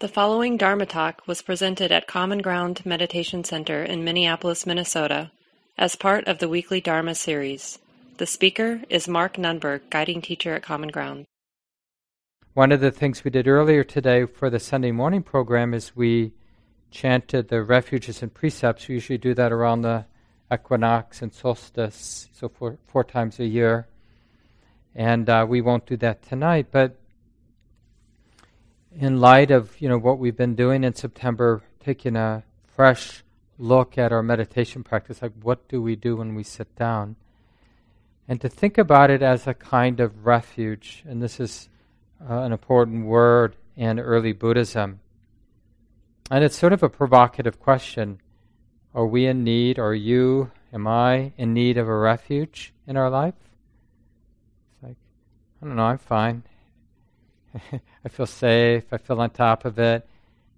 The following Dharma talk was presented at Common Ground Meditation Center in Minneapolis, Minnesota, as part of the weekly Dharma series. The speaker is Mark Nunberg, guiding teacher at Common Ground. One of the things we did earlier today for the Sunday morning program is we chanted the refuges and precepts. We usually do that around the equinox and solstice, so four, four times a year. And uh, we won't do that tonight, but in light of you know what we've been doing in September, taking a fresh look at our meditation practice, like what do we do when we sit down, and to think about it as a kind of refuge. And this is uh, an important word in early Buddhism. And it's sort of a provocative question. Are we in need? Are you, am I in need of a refuge in our life? It's like, I don't know, I'm fine. I feel safe. I feel on top of it.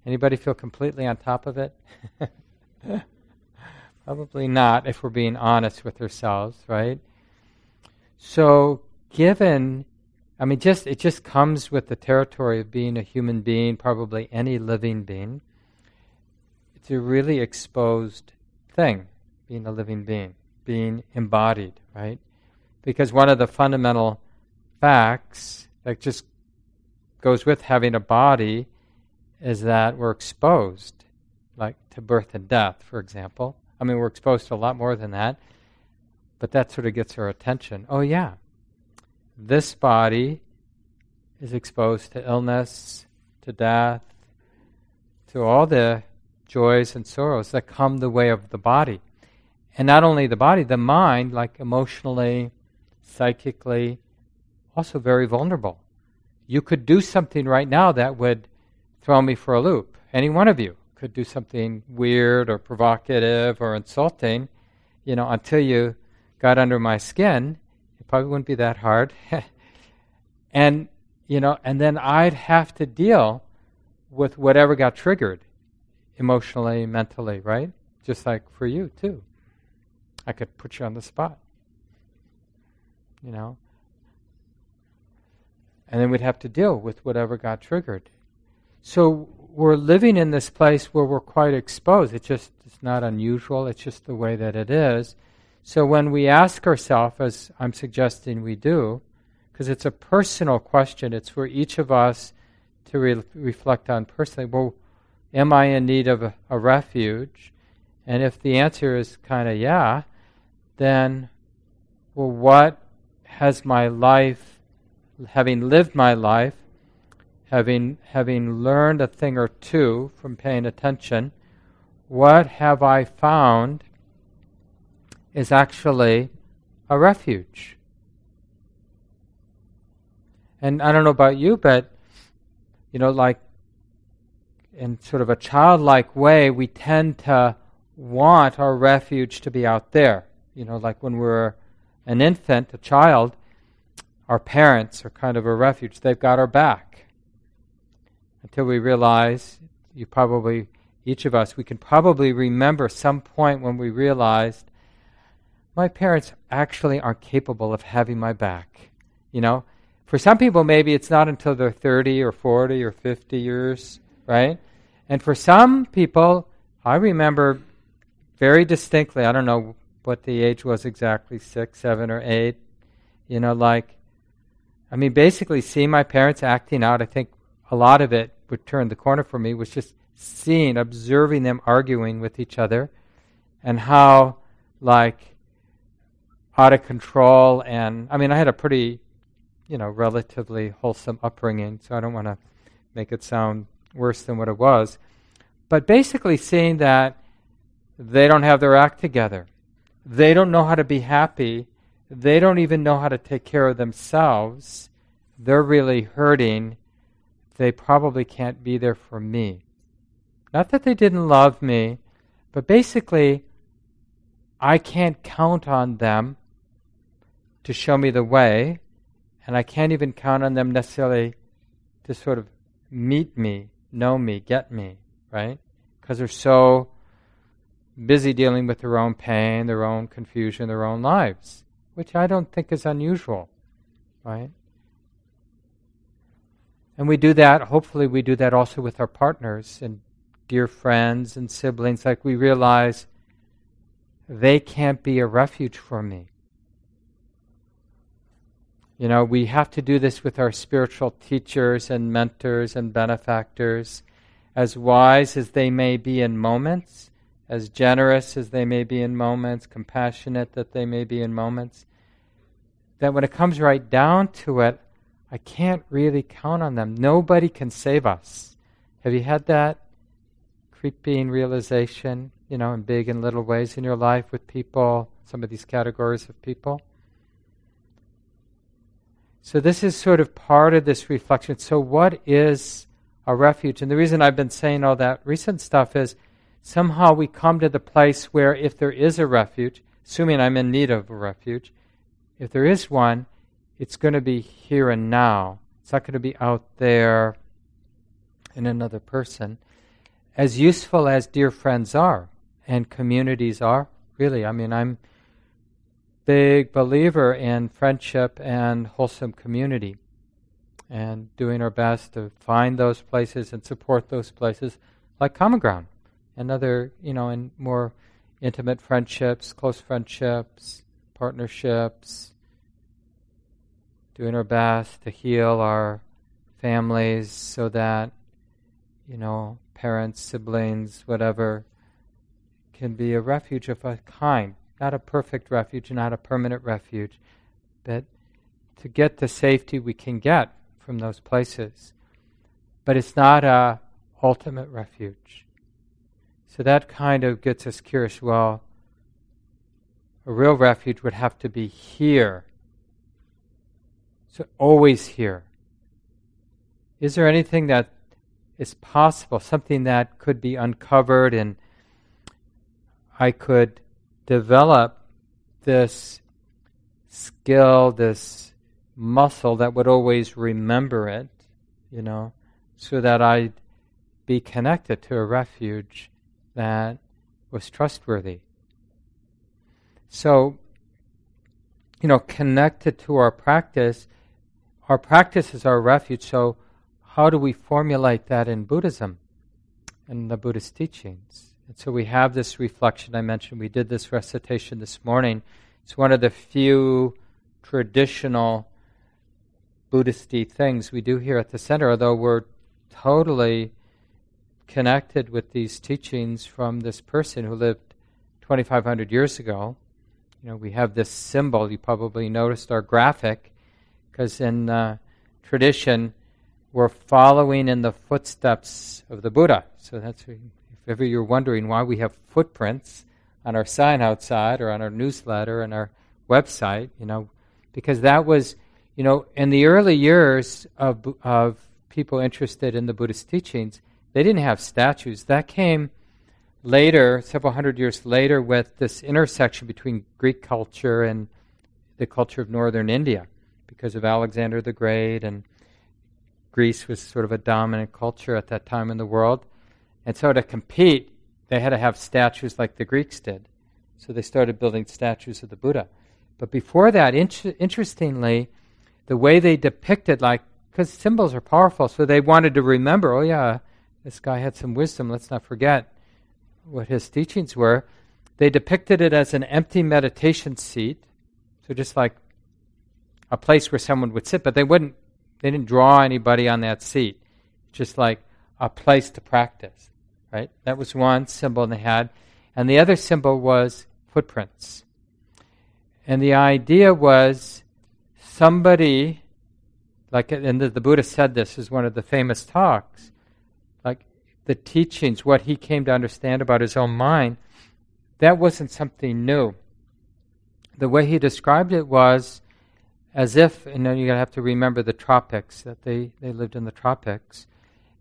Anybody feel completely on top of it? Probably not if we're being honest with ourselves, right? So, given, I mean, just it just comes with the territory of being a human being, probably any living being. It's a really exposed thing, being a living being, being embodied, right? Because one of the fundamental facts that just goes with having a body is that we're exposed, like to birth and death, for example. I mean, we're exposed to a lot more than that, but that sort of gets our attention. Oh, yeah, this body is exposed to illness, to death, to all the joys and sorrows that come the way of the body. And not only the body, the mind, like emotionally, psychically, also very vulnerable you could do something right now that would throw me for a loop. Any one of you could do something weird or provocative or insulting, you know, until you got under my skin. It probably wouldn't be that hard. and, you know, and then I'd have to deal with whatever got triggered emotionally, mentally, right? Just like for you, too. I could put you on the spot. You know? And then we'd have to deal with whatever got triggered. So we're living in this place where we're quite exposed. It's just it's not unusual. It's just the way that it is. So when we ask ourselves, as I'm suggesting we do, because it's a personal question, it's for each of us to re- reflect on personally. Well, am I in need of a, a refuge? And if the answer is kind of yeah, then well, what has my life having lived my life, having, having learned a thing or two from paying attention, what have I found is actually a refuge. And I don't know about you, but, you know, like in sort of a childlike way, we tend to want our refuge to be out there. You know, like when we're an infant, a child, our parents are kind of a refuge. They've got our back. Until we realize, you probably, each of us, we can probably remember some point when we realized my parents actually aren't capable of having my back. You know, for some people, maybe it's not until they're 30 or 40 or 50 years, right? And for some people, I remember very distinctly, I don't know what the age was exactly, six, seven, or eight, you know, like I mean, basically, seeing my parents acting out, I think a lot of it would turn the corner for me was just seeing, observing them arguing with each other and how, like, out of control. And I mean, I had a pretty, you know, relatively wholesome upbringing, so I don't want to make it sound worse than what it was. But basically, seeing that they don't have their act together, they don't know how to be happy they don't even know how to take care of themselves. They're really hurting. They probably can't be there for me. Not that they didn't love me, but basically, I can't count on them to show me the way, and I can't even count on them necessarily to sort of meet me, know me, get me, right? Because they're so busy dealing with their own pain, their own confusion, their own lives which I don't think is unusual, right? And we do that, hopefully, we do that also with our partners and dear friends and siblings. Like we realize they can't be a refuge for me. You know, we have to do this with our spiritual teachers and mentors and benefactors, as wise as they may be in moments, as generous as they may be in moments, compassionate that they may be in moments, that when it comes right down to it, I can't really count on them. Nobody can save us. Have you had that creeping realization, you know, in big and little ways in your life with people, some of these categories of people? So, this is sort of part of this reflection. So, what is a refuge? And the reason I've been saying all that recent stuff is somehow we come to the place where if there is a refuge, assuming I'm in need of a refuge, if there is one, it's going to be here and now. It's not going to be out there in another person. As useful as dear friends are and communities are, really, I mean, I'm big believer in friendship and wholesome community and doing our best to find those places and support those places like common ground and other you know and more intimate friendships close friendships partnerships doing our best to heal our families so that you know parents siblings whatever can be a refuge of a kind not a perfect refuge, not a permanent refuge, but to get the safety we can get from those places. But it's not a ultimate refuge. So that kind of gets us curious. Well, a real refuge would have to be here. So always here. Is there anything that is possible, something that could be uncovered and I could develop this skill, this muscle that would always remember it, you know, so that I'd be connected to a refuge that was trustworthy. So, you know, connected to our practice, our practice is our refuge. So, how do we formulate that in Buddhism and the Buddhist teachings? And so we have this reflection I mentioned. We did this recitation this morning. It's one of the few traditional Buddhisty things we do here at the center, although we're totally connected with these teachings from this person who lived 2,500 years ago. You know, we have this symbol. You probably noticed our graphic, because in uh, tradition, we're following in the footsteps of the Buddha. So that's if ever you're wondering why we have footprints on our sign outside or on our newsletter and our website, you know, because that was, you know, in the early years of, of people interested in the Buddhist teachings, they didn't have statues. That came later, several hundred years later, with this intersection between Greek culture and the culture of northern India because of Alexander the Great and Greece was sort of a dominant culture at that time in the world. And so to compete, they had to have statues like the Greeks did. So they started building statues of the Buddha. But before that, in- interestingly, the way they depicted, like, because symbols are powerful, so they wanted to remember, oh, yeah, this guy had some wisdom. Let's not forget what his teachings were. They depicted it as an empty meditation seat, so just like a place where someone would sit, but they wouldn't, they didn't draw anybody on that seat. Just like a place to practice, right? That was one symbol they had. And the other symbol was footprints. And the idea was somebody, like, and the, the Buddha said this is one of the famous talks, like the teachings, what he came to understand about his own mind, that wasn't something new. The way he described it was as if, and then you have to remember the tropics, that they, they lived in the tropics.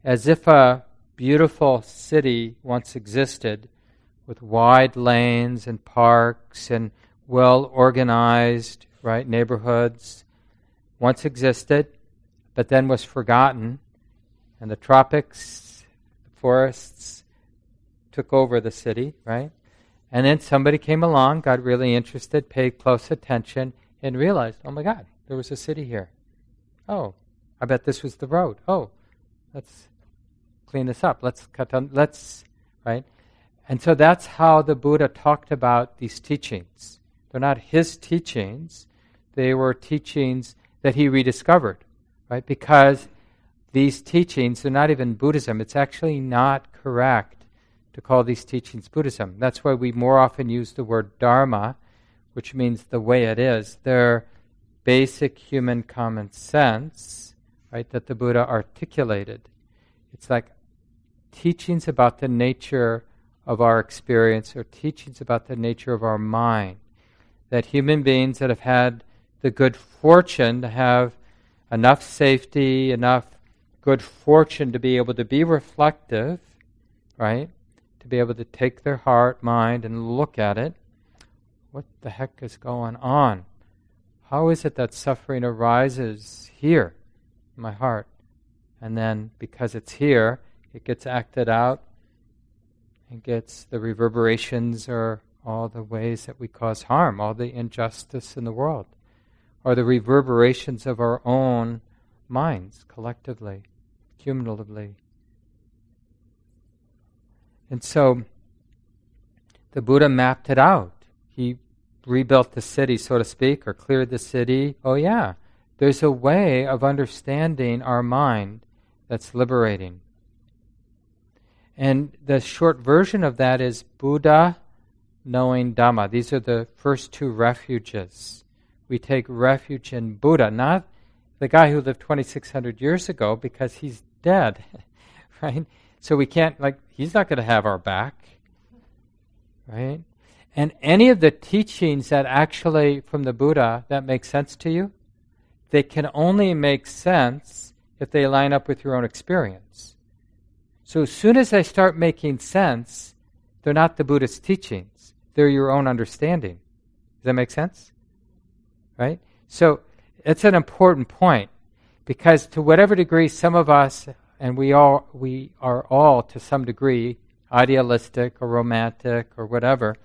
As if a beautiful city once existed with wide lanes and parks and well organized right neighborhoods once existed but then was forgotten. And the tropics the forests took over the city right? And then somebody came along got really interested paid close attention and realized oh my god there was a city here oh I bet this was the road. Oh, let's clean this up. Let's cut down, let's, right? And so that's how the Buddha talked about these teachings. They're not his teachings, they were teachings that he rediscovered, right? Because these teachings are not even Buddhism. It's actually not correct to call these teachings Buddhism. That's why we more often use the word Dharma, which means the way it is. They're basic human common sense, right, that the Buddha articulated. It's like teachings about the nature of our experience or teachings about the nature of our mind. That human beings that have had the good fortune to have enough safety, enough good fortune to be able to be reflective, right? To be able to take their heart, mind, and look at it. What the heck is going on? How is it that suffering arises here in my heart? And then because it's here, it gets acted out. and gets the reverberations or all the ways that we cause harm, all the injustice in the world, or the reverberations of our own minds collectively, cumulatively. And so the Buddha mapped it out. He rebuilt the city, so to speak, or cleared the city. Oh, yeah, there's a way of understanding our mind that's liberating. And the short version of that is Buddha knowing Dhamma. These are the first two refuges. We take refuge in Buddha, not the guy who lived 2,600 years ago because he's dead, right? So we can't, like, he's not going to have our back, right? And any of the teachings that actually from the Buddha that make sense to you, they can only make sense if they line up with your own experience. So as soon as they start making sense, they're not the Buddhist teachings. They're your own understanding. Does that make sense? Right? So it's an important point because to whatever degree some of us and we all we are all to some degree idealistic or romantic or whatever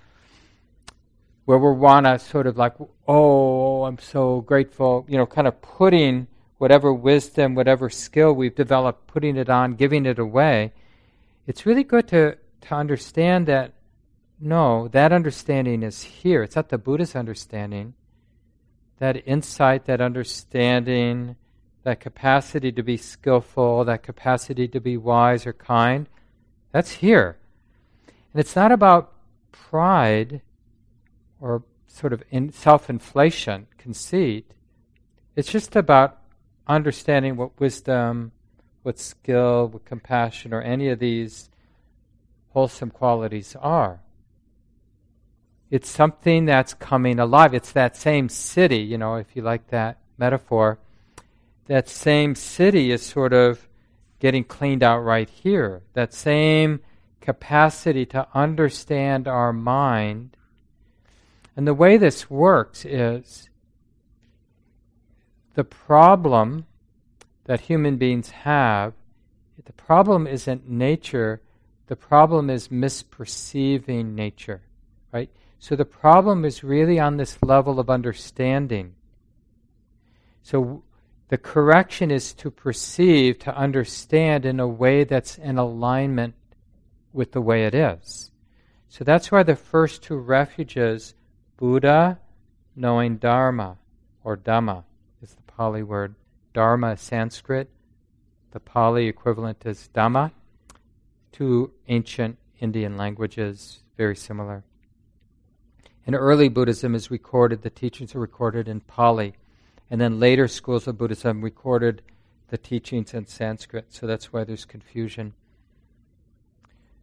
where we want to sort of like oh i'm so grateful you know kind of putting whatever wisdom, whatever skill we've developed, putting it on, giving it away, it's really good to, to understand that no, that understanding is here. It's not the Buddha's understanding. That insight, that understanding, that capacity to be skillful, that capacity to be wise or kind, that's here. And it's not about pride or sort of in self inflation, conceit. It's just about understanding what wisdom, what skill, what compassion, or any of these wholesome qualities are. It's something that's coming alive. It's that same city, you know, if you like that metaphor. That same city is sort of getting cleaned out right here. That same capacity to understand our mind. And the way this works is the problem that human beings have, the problem isn't nature, the problem is misperceiving nature, right? So the problem is really on this level of understanding. So the correction is to perceive, to understand in a way that's in alignment with the way it is. So that's why the first two refuges, Buddha knowing Dharma or Dhamma, is the Pali word. Dharma Sanskrit. The Pali equivalent is Dhamma. Two ancient Indian languages, very similar. In early Buddhism is recorded, the teachings are recorded in Pali. And then later schools of Buddhism recorded the teachings in Sanskrit. So that's why there's confusion.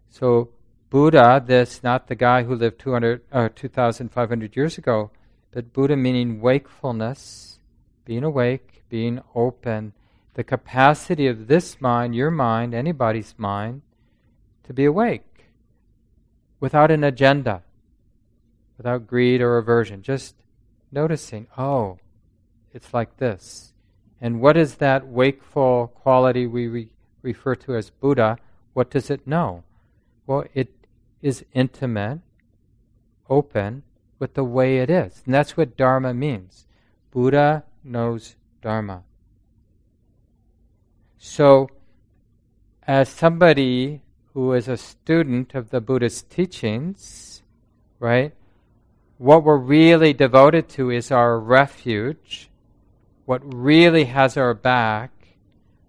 So Buddha, this not the guy who lived 200 or uh, 2,500 years ago, but Buddha meaning wakefulness, being awake, being open, the capacity of this mind, your mind, anybody's mind, to be awake without an agenda, without greed or aversion, just noticing, oh, it's like this. And what is that wakeful quality we re- refer to as Buddha? What does it know? Well, it is intimate, open with the way it is. And that's what Dharma means. Buddha knows Dharma. So, as somebody who is a student of the Buddhist teachings, right, what we're really devoted to is our refuge, what really has our back,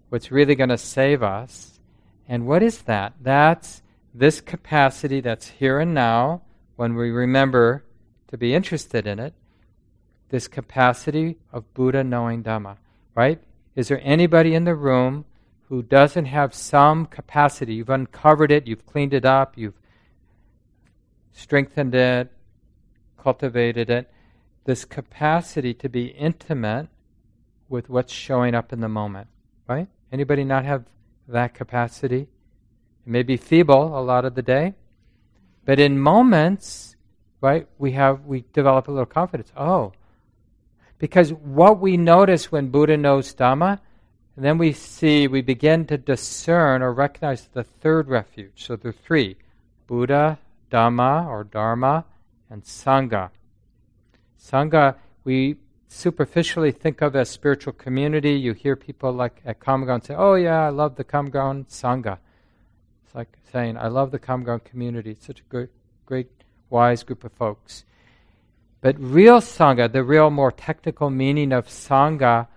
what's really going to save us. And what is that? That's this capacity that's here and now when we remember to be interested in it, this capacity of Buddha knowing Dhamma, right? Is there anybody in the room who doesn't have some capacity? You've uncovered it, you've cleaned it up, you've strengthened it, cultivated it. This capacity to be intimate with what's showing up in the moment, right? Anybody not have that capacity? It may be feeble a lot of the day, but in moments, right, we have we develop a little confidence. Oh, because what we notice when Buddha knows Dhamma, and then we see, we begin to discern or recognize the third refuge. So are three Buddha, Dhamma or Dharma, and Sangha. Sangha, we superficially think of as spiritual community. You hear people like at Ground say, Oh, yeah, I love the Ground Sangha. It's like saying, I love the Common community. It's such a great, great, wise group of folks. But real Sangha, the real more technical meaning of Sangha,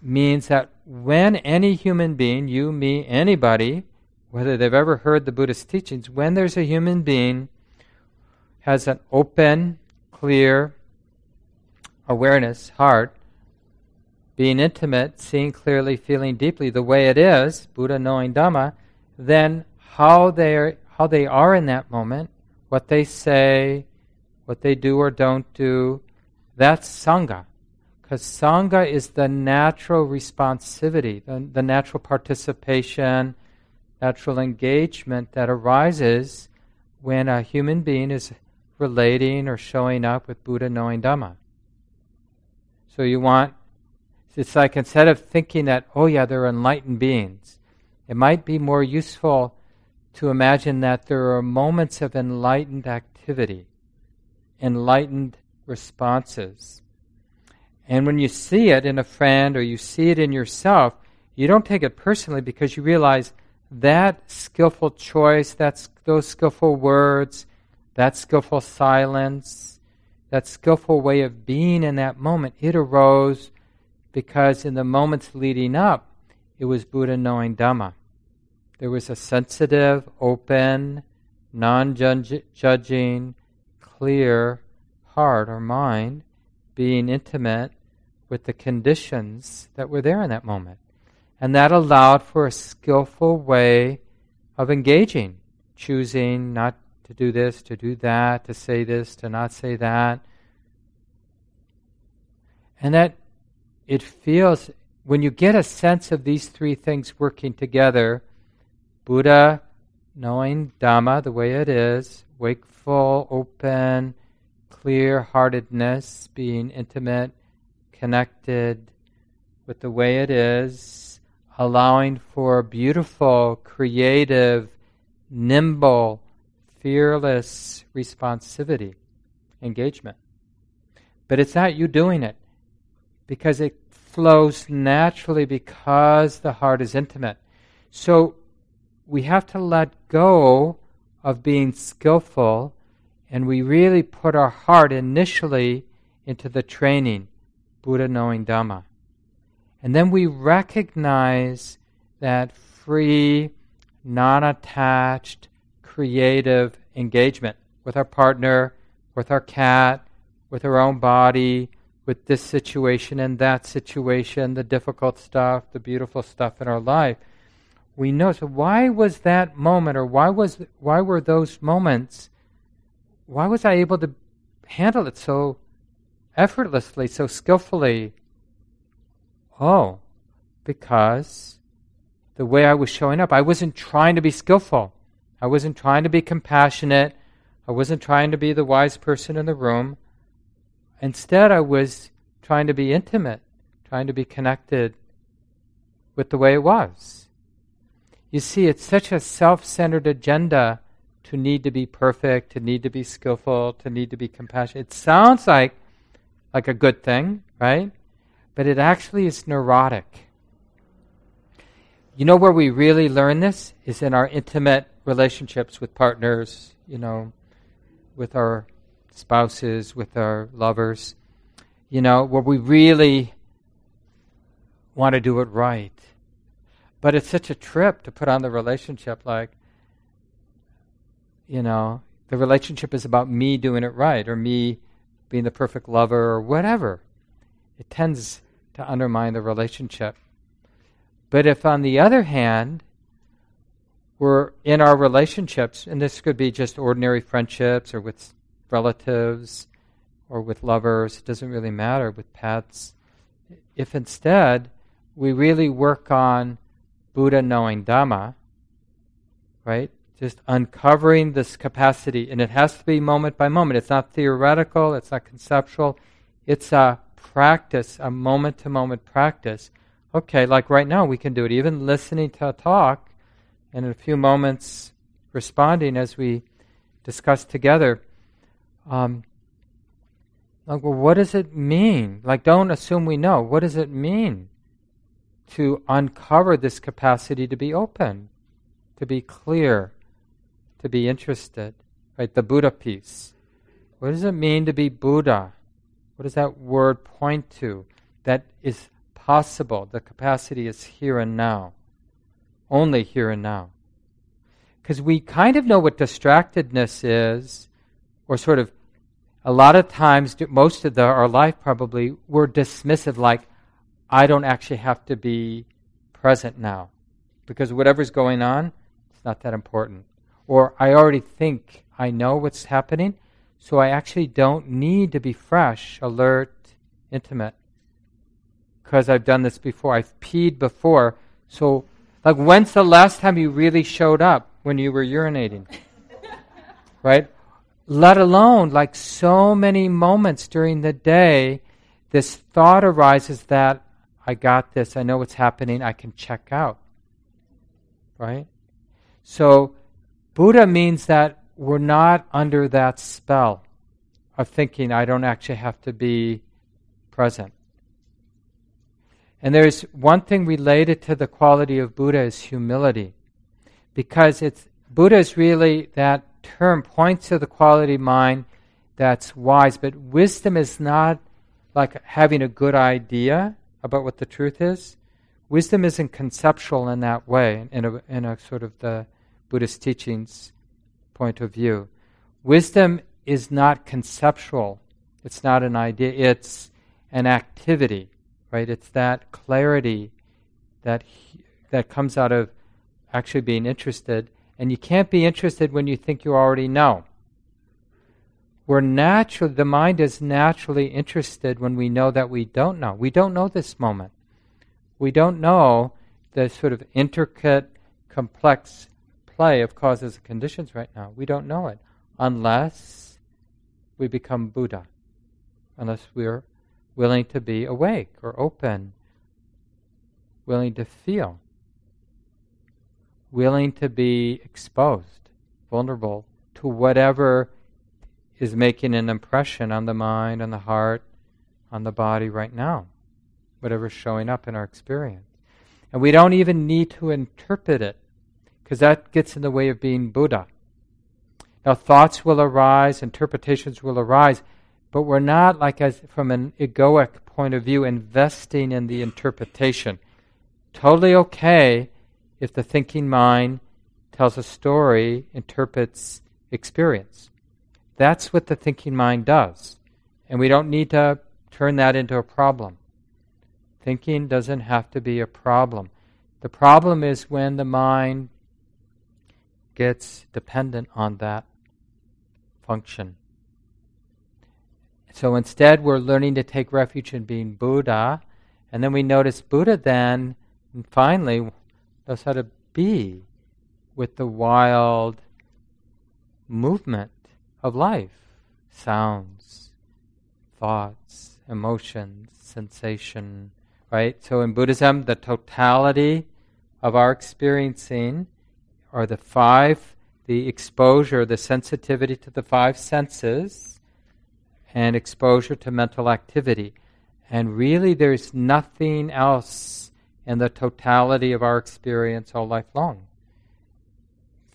means that when any human being, you, me, anybody, whether they've ever heard the Buddhist teachings, when there's a human being has an open, clear awareness, heart, being intimate, seeing clearly, feeling deeply the way it is, Buddha knowing Dhamma, then how they are, how they are in that moment, what they say, what they do or don't do, that's Sangha. Because Sangha is the natural responsivity, the, the natural participation, natural engagement that arises when a human being is relating or showing up with Buddha knowing Dhamma. So you want, it's like instead of thinking that, oh yeah, they're enlightened beings, it might be more useful to imagine that there are moments of enlightened activity enlightened responses. And when you see it in a friend or you see it in yourself, you don't take it personally because you realize that skillful choice, that's those skillful words, that skillful silence, that skillful way of being in that moment, it arose because in the moments leading up, it was Buddha knowing Dhamma. There was a sensitive, open, non judging, clear heart or mind being intimate with the conditions that were there in that moment. And that allowed for a skillful way of engaging, choosing not to do this, to do that, to say this, to not say that. And that it feels, when you get a sense of these three things working together Buddha knowing Dhamma the way it is, wakeful, open, clear heartedness, being intimate, connected with the way it is, allowing for beautiful, creative, nimble, fearless responsivity, engagement. But it's not you doing it because it flows naturally because the heart is intimate. So we have to let go of being skillful and we really put our heart initially into the training, Buddha knowing Dhamma. And then we recognize that free, non attached, creative engagement with our partner, with our cat, with our own body, with this situation and that situation, the difficult stuff, the beautiful stuff in our life we know. So why was that moment, or why was why were those moments? Why was I able to handle it so effortlessly, so skillfully? Oh, because the way I was showing up, I wasn't trying to be skillful. I wasn't trying to be compassionate. I wasn't trying to be the wise person in the room. Instead, I was trying to be intimate, trying to be connected with the way it was. You see, it's such a self centered agenda to need to be perfect, to need to be skillful, to need to be compassionate. It sounds like, like a good thing, right? But it actually is neurotic. you know where we really learn this is in our intimate relationships with partners, you know, with our spouses, with our lovers, you know, where we really want to do it right. But it's such a trip to put on the relationship like, you know, the relationship is about me doing it right or me being the perfect lover or whatever. It tends to undermine the relationship. But if, on the other hand, we're in our relationships, and this could be just ordinary friendships or with relatives or with lovers, it doesn't really matter, with pets. If instead we really work on Buddha knowing Dhamma, right? Just uncovering this capacity, and it has to be moment by moment. It's not theoretical, it's not conceptual, it's a practice, a moment to moment practice. Okay, like right now, we can do it. Even listening to a talk, and in a few moments, responding as we discuss together. Um, like, well, what does it mean? Like, don't assume we know. What does it mean to uncover this capacity to be open, to be clear, to be interested? Right? The Buddha piece. What does it mean to be Buddha? What does that word point to? That is possible. The capacity is here and now. Only here and now. Because we kind of know what distractedness is, or sort of a lot of times, most of the, our life probably, we're dismissive, like, I don't actually have to be present now. Because whatever's going on, it's not that important. Or I already think I know what's happening, so I actually don't need to be fresh, alert, intimate. Because I've done this before. I've peed before. So, like, when's the last time you really showed up when you were urinating? right? let alone like so many moments during the day, this thought arises that I got this, I know what's happening, I can check out. Right? So, Buddha means that we're not under that spell of thinking I don't actually have to be present. And there's one thing related to the quality of Buddha is humility. Because it's Buddha is really that term points to the quality mind that's wise, but wisdom is not like having a good idea about what the truth is. Wisdom isn't conceptual in that way, in a, in a sort of the Buddhist teachings point of view. Wisdom is not conceptual. It's not an idea. It's an activity, right? It's that clarity that that comes out of actually being interested and you can't be interested when you think you already know. We're naturally, the mind is naturally interested when we know that we don't know. We don't know this moment. We don't know the sort of intricate, complex play of causes and conditions right now. We don't know it unless we become Buddha, unless we're willing to be awake or open, willing to feel willing to be exposed, vulnerable to whatever is making an impression on the mind, on the heart, on the body right now, whatever's showing up in our experience. And we don't even need to interpret it, because that gets in the way of being Buddha. Now, thoughts will arise, interpretations will arise, but we're not, like as from an egoic point of view, investing in the interpretation. Totally okay if the thinking mind tells a story, interprets experience. That's what the thinking mind does. And we don't need to turn that into a problem. Thinking doesn't have to be a problem. The problem is when the mind gets dependent on that function. So instead, we're learning to take refuge in being Buddha, and then we notice Buddha then, finally, knows how to be with the wild movement of life sounds, thoughts, emotions, sensation, right? So in Buddhism, the totality of our experiencing are the five the exposure, the sensitivity to the five senses, and exposure to mental activity. And really, there's nothing else in the totality of our experience all life long.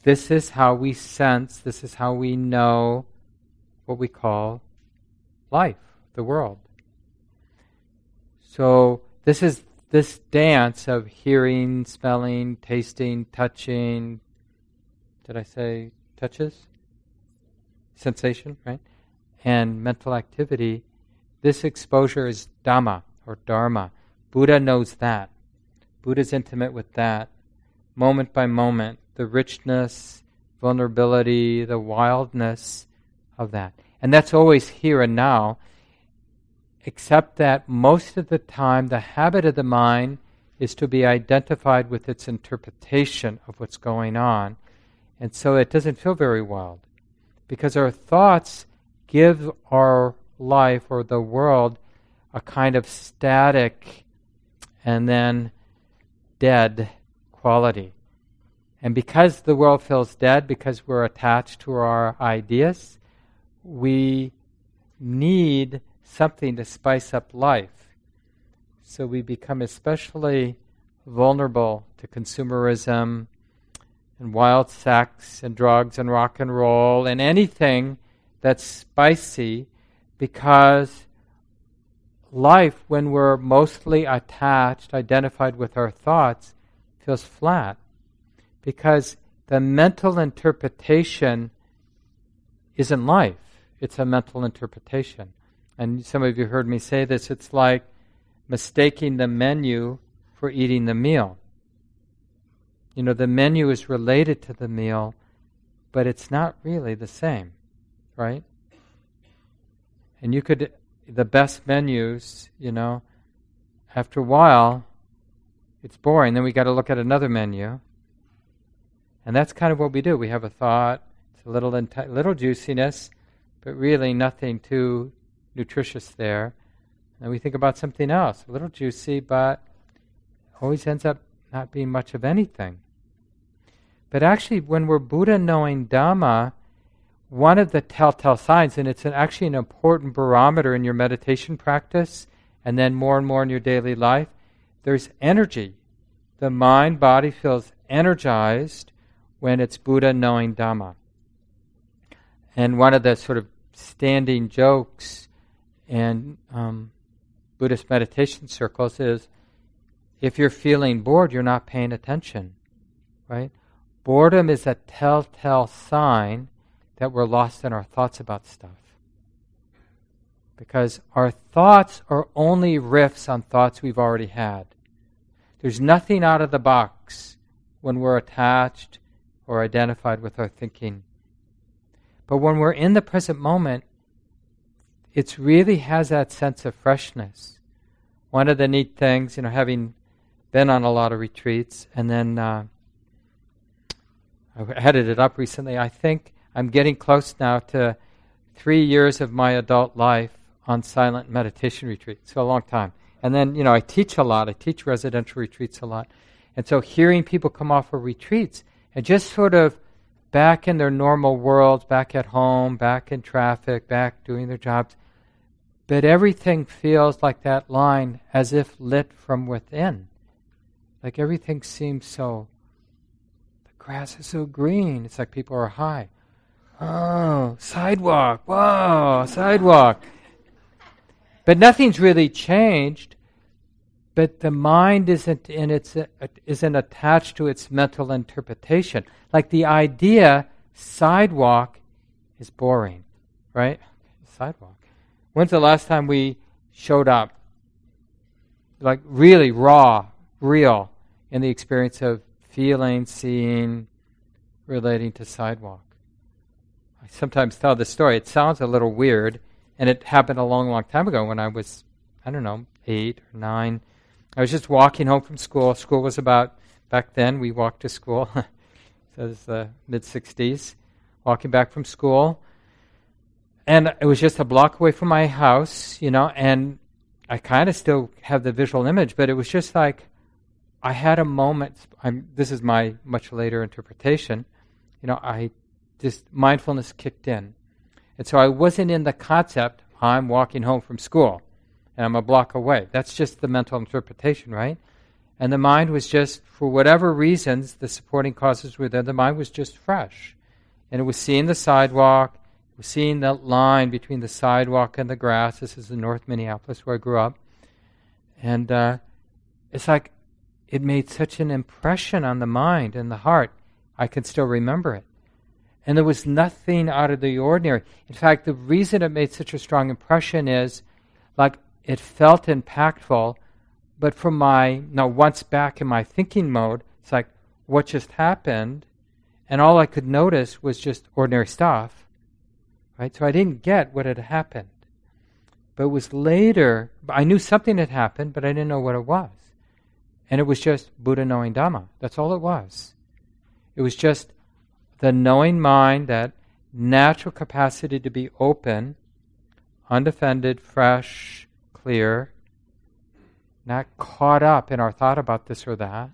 This is how we sense, this is how we know what we call life, the world. So, this is this dance of hearing, smelling, tasting, touching. Did I say touches? Sensation, right? And mental activity. This exposure is Dhamma or Dharma. Buddha knows that. Buddha's intimate with that. Moment by moment, the richness, vulnerability, the wildness of that. And that's always here and now except that most of the time the habit of the mind is to be identified with its interpretation of what's going on. And so it doesn't feel very wild. Because our thoughts give our life or the world a kind of static and then dead quality. And because the world feels dead, because we're attached to our ideas, we need something to spice up life. So we become especially vulnerable to consumerism and wild sex and drugs and rock and roll and anything that's spicy because life, when we're mostly attached, identified with our thoughts, feels flat. Because the mental interpretation isn't life, it's a mental interpretation and some of you heard me say this, it's like mistaking the menu for eating the meal. You know, the menu is related to the meal, but it's not really the same, right? And you could, the best menus, you know, after a while, it's boring. Then we got to look at another menu. And that's kind of what we do. We have a thought, it's a little, inti- little juiciness, but really nothing too nutritious there. And we think about something else, a little juicy, but always ends up not being much of anything. But actually, when we're Buddha knowing Dhamma, one of the telltale signs, and it's an, actually an important barometer in your meditation practice, and then more and more in your daily life, there's energy. The mind body feels energized when it's Buddha knowing Dhamma. And one of the sort of standing jokes in um, Buddhist meditation circles is if you're feeling bored, you're not paying attention, right? Boredom is a telltale sign that we're lost in our thoughts about stuff. Because our thoughts are only riffs on thoughts we've already had. There's nothing out of the box when we're attached or identified with our thinking. But when we're in the present moment, it really has that sense of freshness. One of the neat things, you know, having been on a lot of retreats, and then uh, I headed it up recently, I think I'm getting close now to three years of my adult life on silent meditation retreats, so a long time. And then, you know, I teach a lot, I teach residential retreats a lot. And so hearing people come off of retreats and just sort of back in their normal worlds, back at home, back in traffic, back doing their jobs, but everything feels like that line as if lit from within. Like everything seems so, the grass is so green. It's like people are high. Oh, sidewalk. Whoa, sidewalk. But nothing's really changed. But the mind isn't in its isn't attached to its mental interpretation. Like the idea sidewalk is boring, right? Sidewalk. When's the last time we showed up? Like really raw, real, in the experience of feeling, seeing, relating to sidewalk. I sometimes tell this story. It sounds a little weird, and it happened a long, long time ago when I was, I don't know, eight or nine. I was just walking home from school. School was about, back then, we walked to school. so it was the mid 60s. Walking back from school, and it was just a block away from my house, you know, and I kind of still have the visual image, but it was just like I had a moment. I'm, this is my much later interpretation. You know, I just mindfulness kicked in, and so I wasn't in the concept. I'm walking home from school, and I'm a block away. That's just the mental interpretation, right? And the mind was just, for whatever reasons, the supporting causes were there, the mind was just fresh. And it was seeing the sidewalk, it was seeing that line between the sidewalk and the grass. This is in North Minneapolis where I grew up. And uh, it's like it made such an impression on the mind and the heart. I can still remember it. And there was nothing out of the ordinary. In fact, the reason it made such a strong impression is like it felt impactful, but from my, now once back in my thinking mode, it's like, what just happened? And all I could notice was just ordinary stuff. Right? So I didn't get what had happened. But it was later, I knew something had happened, but I didn't know what it was. And it was just Buddha knowing Dhamma. That's all it was. It was just the knowing mind, that natural capacity to be open, undefended, fresh, clear, not caught up in our thought about this or that,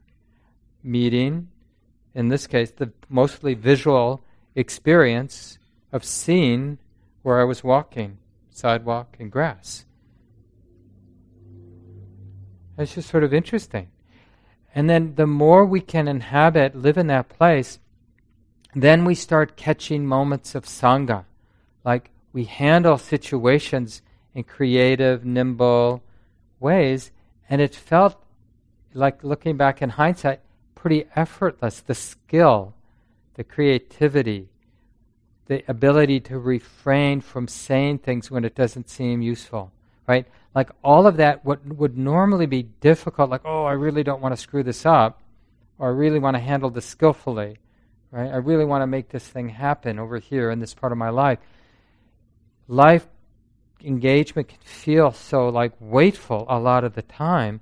meeting, in this case, the mostly visual experience of seeing where I was walking, sidewalk and grass. It's just sort of interesting. And then the more we can inhabit, live in that place, then we start catching moments of Sangha. Like we handle situations in creative, nimble ways, and it felt like looking back in hindsight, pretty effortless. The skill, the creativity, the ability to refrain from saying things when it doesn't seem useful, right? Like all of that, what would normally be difficult, like, oh, I really don't want to screw this up, or I really want to handle this skillfully right? I really want to make this thing happen over here in this part of my life. Life engagement can feel so like weightful a lot of the time,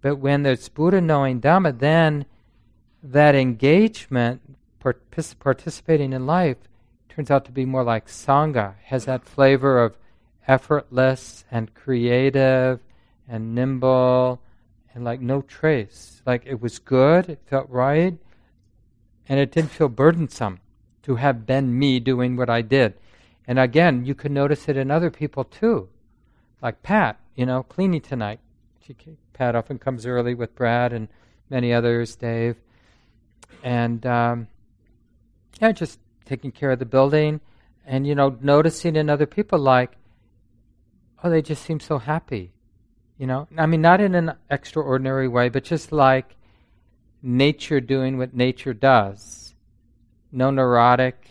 but when there's Buddha knowing Dhamma, then that engagement, partic- participating in life, turns out to be more like Sangha, has that flavor of effortless and creative and nimble and like no trace. Like it was good, it felt right, and it didn't feel burdensome to have been me doing what I did. And again, you can notice it in other people too, like Pat, you know, cleaning tonight. She, Pat often comes early with Brad and many others, Dave, and um, yeah, just taking care of the building, and you know, noticing in other people like, oh, they just seem so happy, you know. I mean, not in an extraordinary way, but just like nature doing what nature does. No neurotic,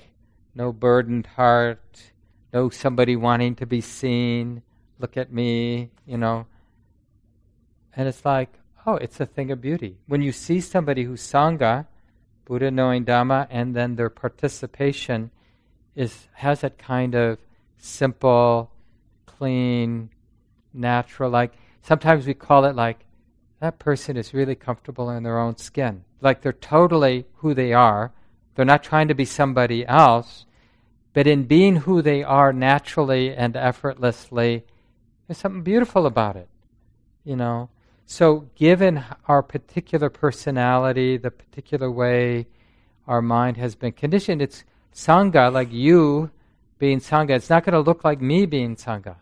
no burdened heart, no somebody wanting to be seen, look at me, you know. And it's like, oh, it's a thing of beauty. When you see somebody who's Sangha, Buddha knowing Dhamma, and then their participation is has that kind of simple, clean, natural, like sometimes we call it like that person is really comfortable in their own skin. Like they're totally who they are. They're not trying to be somebody else. But in being who they are naturally and effortlessly, there's something beautiful about it. You know? So, given our particular personality, the particular way our mind has been conditioned, it's Sangha, like you being Sangha. It's not going to look like me being Sangha.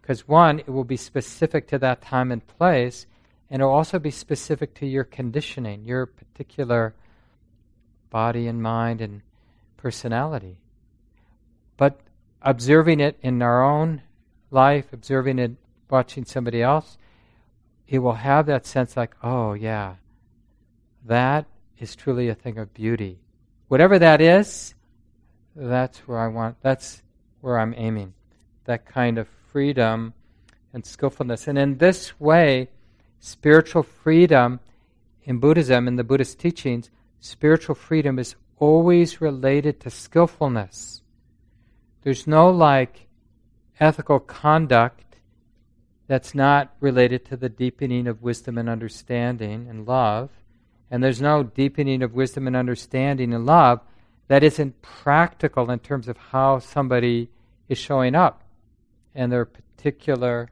Because, one, it will be specific to that time and place and it'll also be specific to your conditioning, your particular body and mind and personality. But observing it in our own life, observing it watching somebody else, it will have that sense like, oh, yeah, that is truly a thing of beauty. Whatever that is, that's where I want, that's where I'm aiming. That kind of freedom and skillfulness. And in this way, spiritual freedom in Buddhism, in the Buddhist teachings, spiritual freedom is always related to skillfulness. There's no like ethical conduct that's not related to the deepening of wisdom and understanding and love. And there's no deepening of wisdom and understanding and love that isn't practical in terms of how somebody is showing up in their particular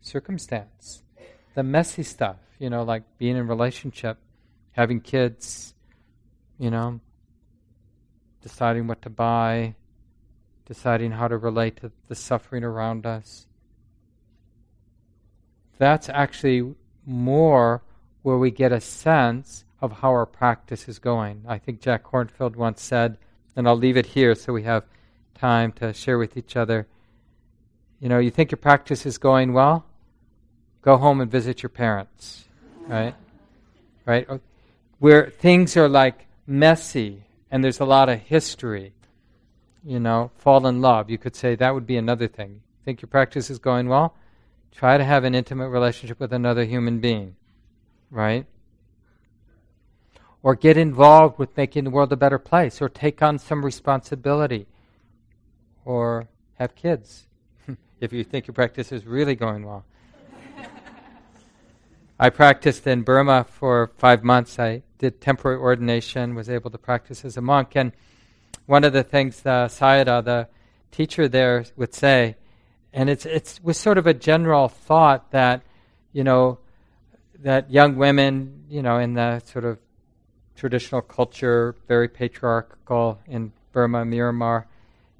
circumstance the messy stuff, you know, like being in relationship, having kids, you know, deciding what to buy, deciding how to relate to the suffering around us. That's actually more where we get a sense of how our practice is going. I think Jack Kornfield once said, and I'll leave it here so we have time to share with each other. You know, you think your practice is going well? Go home and visit your parents, right? Right? Oh, where things are like messy and there's a lot of history, you know, fall in love. You could say that would be another thing. Think your practice is going well? Try to have an intimate relationship with another human being, right? Or get involved with making the world a better place, or take on some responsibility, or have kids if you think your practice is really going well. I practiced in Burma for five months. I did temporary ordination, was able to practice as a monk. And one of the things the Sayadaw, the teacher there, would say, and it's it was sort of a general thought that, you know, that young women, you know, in the sort of traditional culture, very patriarchal in Burma, Myanmar,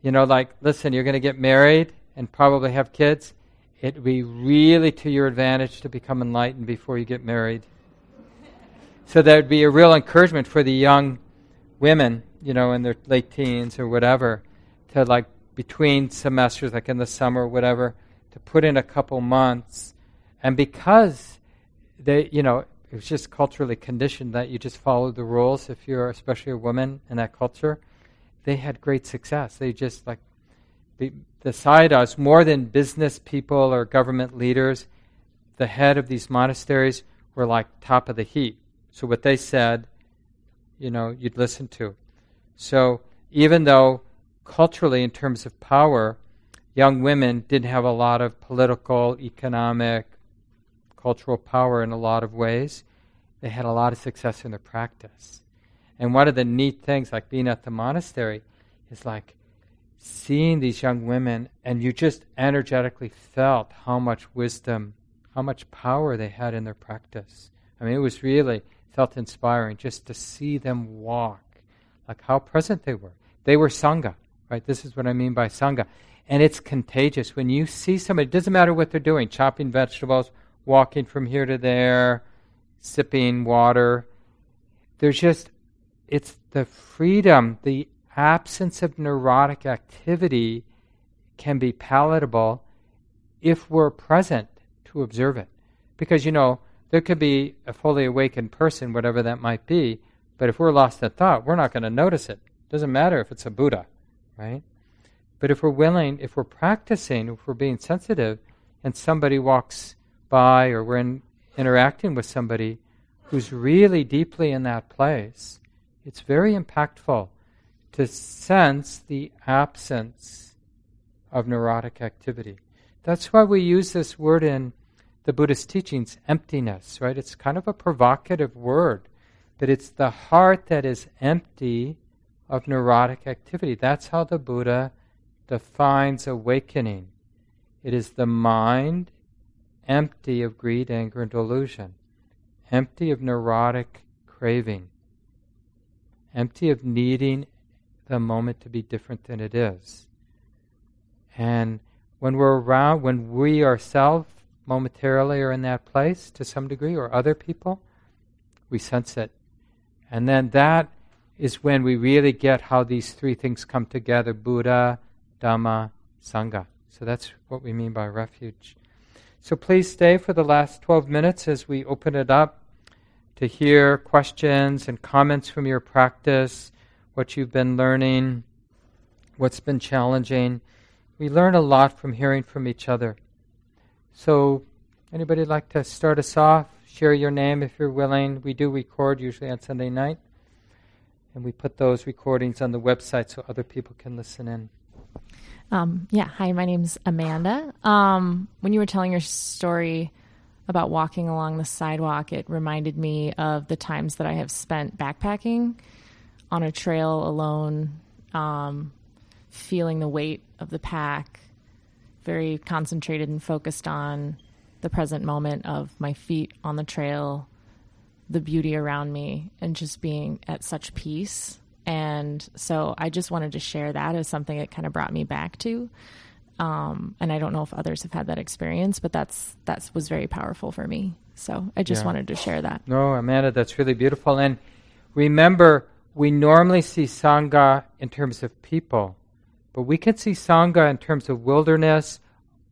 you know, like, listen, you're going to get married and probably have kids. It would be really to your advantage to become enlightened before you get married. So that would be a real encouragement for the young women, you know, in their late teens or whatever, to like between semesters, like in the summer or whatever, to put in a couple months. And because they, you know, it was just culturally conditioned that you just follow the rules if you're especially a woman in that culture, they had great success. They just like the, the Sayadaws, more than business people or government leaders, the head of these monasteries were like top of the heap. So what they said, you know, you'd listen to. So even though culturally, in terms of power, young women didn't have a lot of political, economic, cultural power in a lot of ways, they had a lot of success in their practice. And one of the neat things, like being at the monastery, is like seeing these young women, and you just energetically felt how much wisdom, how much power they had in their practice. I mean, it was really felt inspiring just to see them walk, like how present they were. They were Sangha, right? This is what I mean by Sangha. And it's contagious. When you see somebody, it doesn't matter what they're doing chopping vegetables, walking from here to there, sipping water. There's just, it's the freedom, the absence of neurotic activity can be palatable if we're present to observe it. Because, you know, there could be a fully awakened person, whatever that might be, but if we're lost in thought, we're not going to notice it. it. Doesn't matter if it's a Buddha, right? But if we're willing, if we're practicing, if we're being sensitive, and somebody walks by or we're in, interacting with somebody who's really deeply in that place, it's very impactful to sense the absence of neurotic activity. That's why we use this word in the Buddhist teachings, emptiness, right? It's kind of a provocative word, but it's the heart that is empty of neurotic activity. That's how the Buddha defines awakening. It is the mind empty of greed, anger, and delusion, empty of neurotic craving, empty of needing the moment to be different than it is. And when we're around, when we ourselves momentarily are in that place to some degree, or other people, we sense it. And then that is when we really get how these three things come together Buddha, Dhamma, Sangha. So that's what we mean by refuge. So please stay for the last 12 minutes as we open it up to hear questions and comments from your practice, what you've been learning, what's been challenging. We learn a lot from hearing from each other. So, anybody like to start us off? Share your name if you're willing. We do record usually on Sunday night, and we put those recordings on the website so other people can listen in. Um, yeah, hi, my name's Amanda. Um, when you were telling your story about walking along the sidewalk, it reminded me of the times that I have spent backpacking on a trail alone, um, feeling the weight of the pack, very concentrated and focused on the present moment of my feet on the trail, the beauty around me, and just being at such peace. And so I just wanted to share that as something that kind of brought me back to Um, and I don't know if others have had that experience, but that's that was very powerful for me. So I just Yeah. wanted to share that. No, Amanda, that's really beautiful. And remember, we normally see Sangha in terms of people, but we can see Sangha in terms of wilderness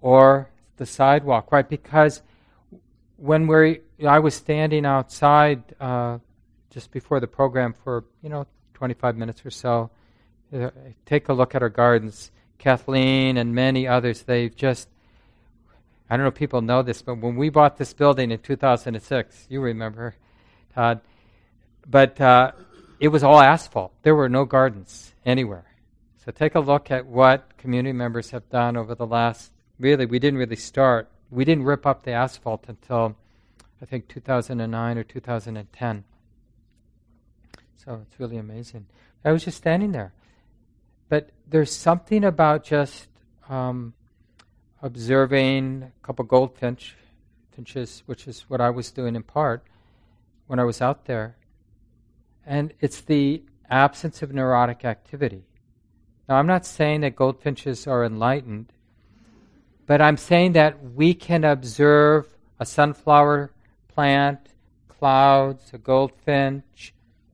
or the sidewalk, right? Because when we're, I was standing outside uh, just before the program for, you know, 25 minutes or so. Uh, take a look at our gardens. Kathleen and many others, they've just I don't know if people know this, but when we bought this building in 2006, you remember, Todd, but uh, it was all asphalt. There were no gardens anywhere. So take a look at what community members have done over the last, really, we didn't really start. We didn't rip up the asphalt until, I think, 2009 or 2010. So it's really amazing. I was just standing there. But there's something about just um, observing a couple goldfinch finches, which is what I was doing in part when I was out there. And it's the absence of neurotic activity. Now, I'm not saying that goldfinches are enlightened, but I'm saying that we can observe a sunflower plant, clouds, a goldfinch,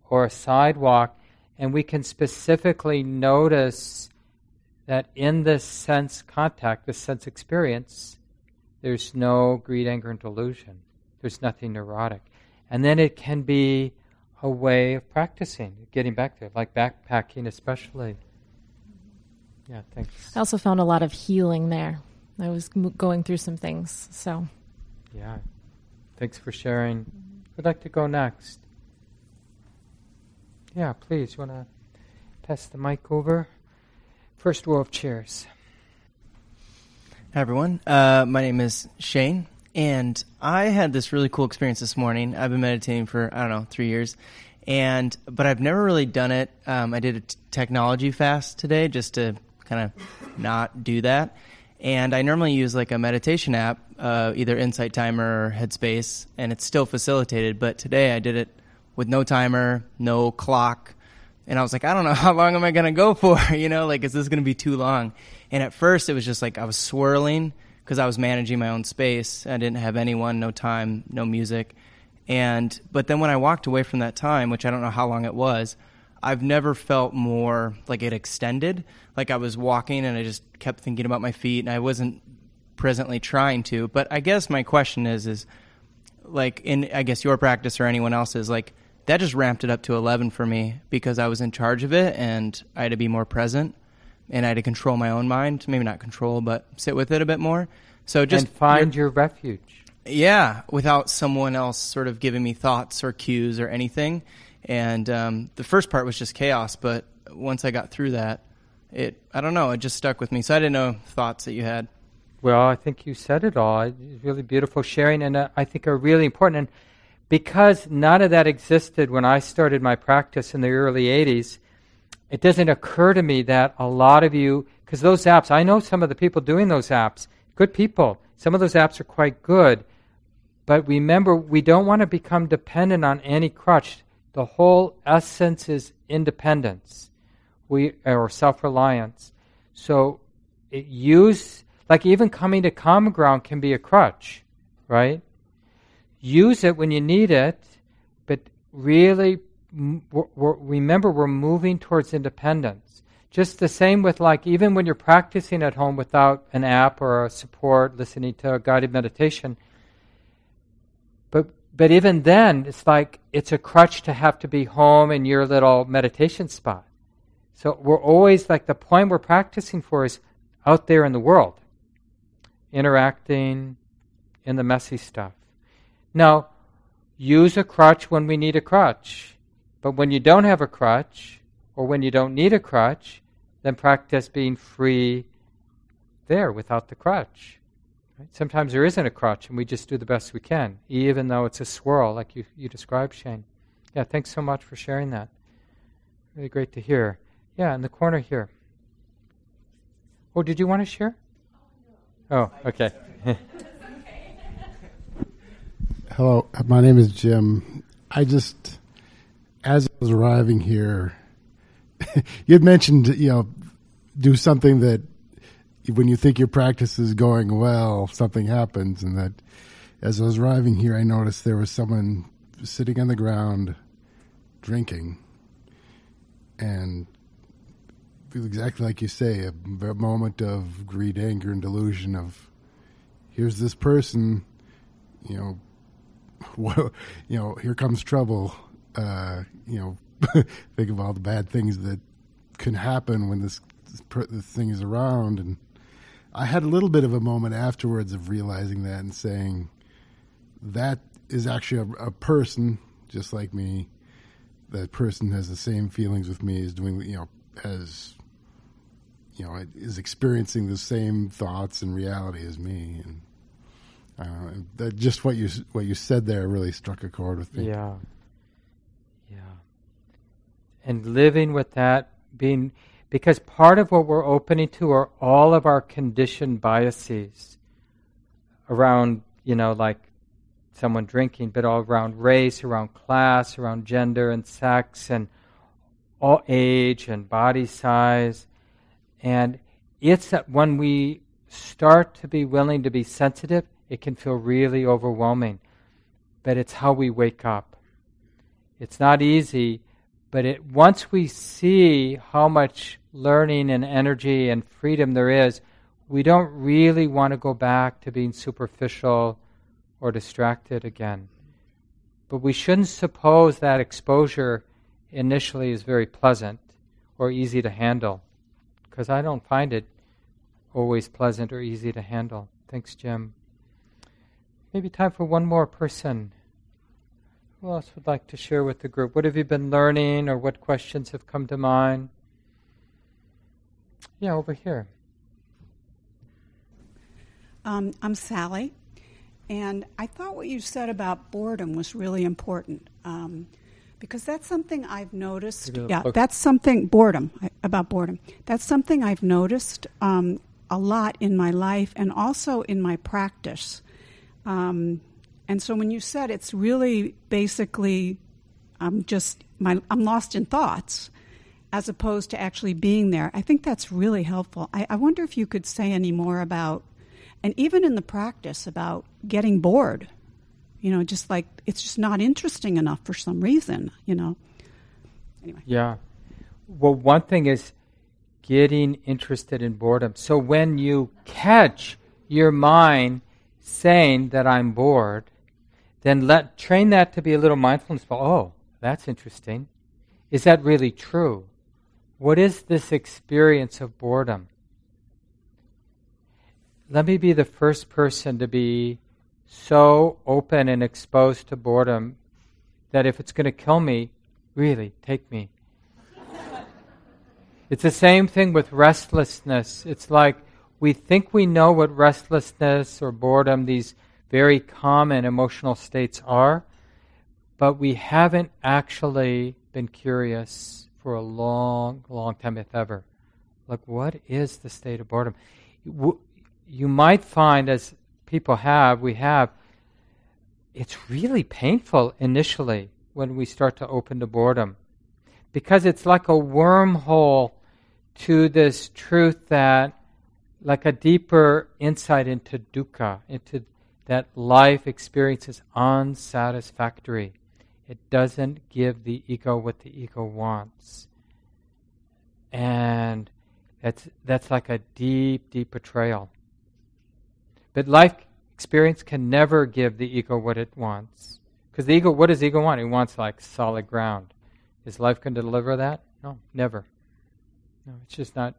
or a sidewalk, and we can specifically notice that in this sense contact, this sense experience, there's no greed, anger, and delusion. There's nothing neurotic. And then it can be a way of practicing, getting back there, like backpacking, especially. Yeah, thanks. I also found a lot of healing there. I was m- going through some things, so Yeah, thanks for sharing. Who'd like to go next? Yeah, please. You want to pass the mic over? First row of chairs. Hi, everyone. Uh, my name is Shane, and I had this really cool experience this morning. I've been meditating for, I don't know, three years, and but I've never really done it. Um, I did a t- technology fast today just to kind of not do that. And I normally use like a meditation app, uh, either Insight Timer or Headspace, and it's still facilitated. But today I did it with no timer, no clock, and I was like, I don't know how long am I gonna go for? You know, like is this gonna be too long? And at first, it was just like I was swirling because I was managing my own space. I didn't have anyone, no time, no music. And but then when I walked away from that time, which I don't know how long it was, I've never felt more like it extended. Like I was walking and I just kept thinking about my feet, and I wasn't presently trying to. But I guess my question is, is like in I guess your practice or anyone else's, like that just ramped it up to 11 for me because I was in charge of it and I had to be more present and I had to control my own mind. Maybe not control, but sit with it a bit more. So just and find your refuge. yeah, without someone else sort of giving me thoughts or cues or anything. And um, the first part was just chaos, but once I got through that, it I don't know, it just stuck with me. So I didn't know thoughts that you had. Well, I think you said it all. It's really beautiful sharing, and uh, I think are really important. And because none of that existed when I started my practice in the early 80s, it doesn't occur to me that a lot of you, because those apps, I know some of the people doing those apps, good people. Some of those apps are quite good. But remember, we don't want to become dependent on any crutch. The whole essence is independence we, or self reliance. So it use, like even coming to common ground can be a crutch, right? Use it when you need it, but really remember we're moving towards independence. Just the same with like even when you're practicing at home without an app or a support, listening to a guided meditation. But even then, it's like it's a crutch to have to be home in your little meditation spot. So we're always like the point we're practicing for is out there in the world, interacting in the messy stuff. Now, use a crutch when we need a crutch. But when you don't have a crutch, or when you don't need a crutch, then practice being free there without the crutch. Right? Sometimes there isn't a crutch, and we just do the best we can, even though it's a swirl, like you, you described, Shane. Yeah, thanks so much for sharing that. Really great to hear. Yeah, in the corner here. Oh, did you want to share? Oh, oh okay. Hello, my name is Jim. I just, as I was arriving here, you had mentioned, you know, do something that when you think your practice is going well, something happens, and that as I was arriving here, I noticed there was someone sitting on the ground drinking, and exactly like you say, a, moment of greed, anger, and delusion of here's this person, you know, well, you know, here comes trouble. Uh, you know, think of all the bad things that can happen when this, this, this thing is around, and I had a little bit of a moment afterwards of realizing that and saying that is actually a, a person just like me. That person has the same feelings with me, is doing, you know, has, you know, is experiencing the same thoughts and reality as me, and uh, that just what you what you said there really struck a chord with me. Yeah, yeah, and living with that, being because part of what we're opening to are all of our conditioned biases around, you know, like someone drinking, but all around race, around class, around gender and sex, and all age and body size. And it's that when we start to be willing to be sensitive, it can feel really overwhelming. But it's how we wake up. It's not easy, but it, once we see how much learning and energy and freedom there is, we don't really want to go back to being superficial or distracted again. But we shouldn't suppose that exposure initially is very pleasant or easy to handle, because I don't find it always pleasant or easy to handle. Thanks, Jim. Maybe time for one more person. Who else would like to share with the group? What have you been learning or what questions have come to mind? Yeah, over here. Um, I'm Sally, and I thought what you said about boredom was really important um, because that's something I've noticed. Yeah, that's something boredom about boredom. That's something I've noticed um, a lot in my life and also in my practice. Um, and so when you said it's really basically, I'm just my, I'm lost in thoughts, as opposed to actually being there. I think that's really helpful. I, I wonder if you could say any more about, and even in the practice about getting bored. You know, just like it's just not interesting enough for some reason. You know. Anyway. Yeah. Well, one thing is getting interested in boredom. So when you catch your mind saying that I'm bored, then let train that to be a little mindfulness. Oh, that's interesting. Is that really true? What is this experience of boredom? Let me be the first person to be so open and exposed to boredom that if it's going to kill me, really, take me. it's the same thing with restlessness. It's like we think we know what restlessness or boredom, these very common emotional states are, but we haven't actually been curious for a long, long time, if ever. Like, what is the state of boredom? You might find, as people have, we have, it's really painful initially when we start to open to boredom because it's like a wormhole to this truth that like a deeper insight into dukkha, into that life experience is unsatisfactory. It doesn't give the ego what the ego wants. And that's, that's like a deep, deep betrayal. But life experience can never give the ego what it wants. Because the ego, what does the ego want? It wants like solid ground. Is life going to deliver that? No, never. No, it's just not,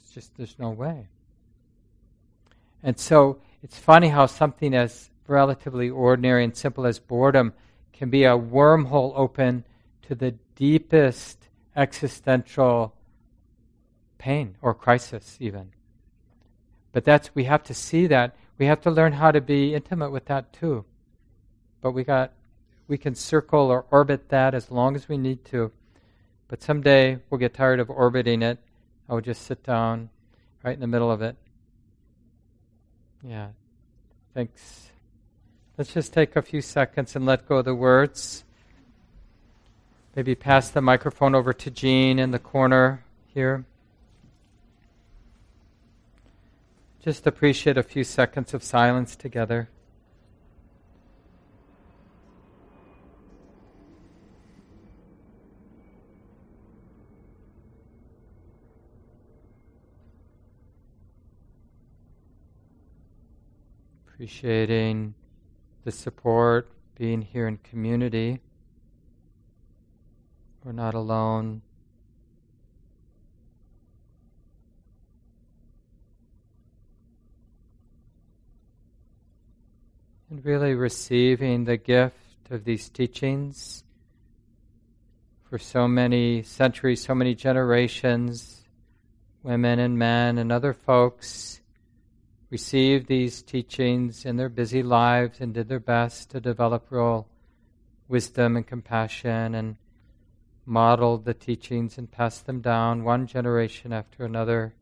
it's just, there's no way. And so it's funny how something as relatively ordinary and simple as boredom can be a wormhole open to the deepest existential pain or crisis, even. But that's we have to see that. We have to learn how to be intimate with that too. But we got we can circle or orbit that as long as we need to. But someday we'll get tired of orbiting it. I will just sit down right in the middle of it yeah. Thanks. Let's just take a few seconds and let go of the words. Maybe pass the microphone over to Jean in the corner here. just appreciate a few seconds of silence together. Appreciating the support, being here in community. We're not alone. And really receiving the gift of these teachings for so many centuries, so many generations, women and men and other folks received these teachings in their busy lives and did their best to develop real wisdom and compassion and modeled the teachings and passed them down one generation after another.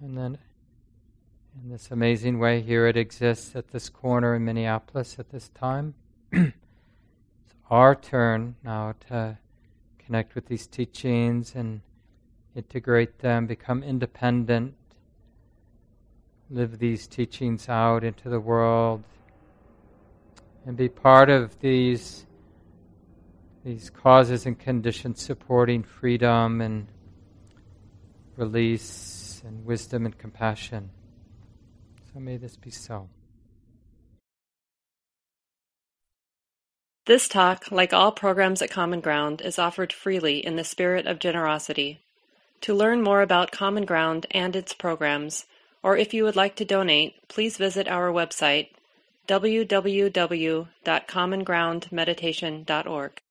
And then, in this amazing way, here it exists at this corner in Minneapolis at this time. it's our turn now to connect with these teachings and integrate them, become independent live these teachings out into the world and be part of these these causes and conditions supporting freedom and release and wisdom and compassion. So may this be so. This talk, like all programs at Common Ground, is offered freely in the spirit of generosity. To learn more about Common Ground and its programs, or if you would like to donate, please visit our website www.commongroundmeditation.org.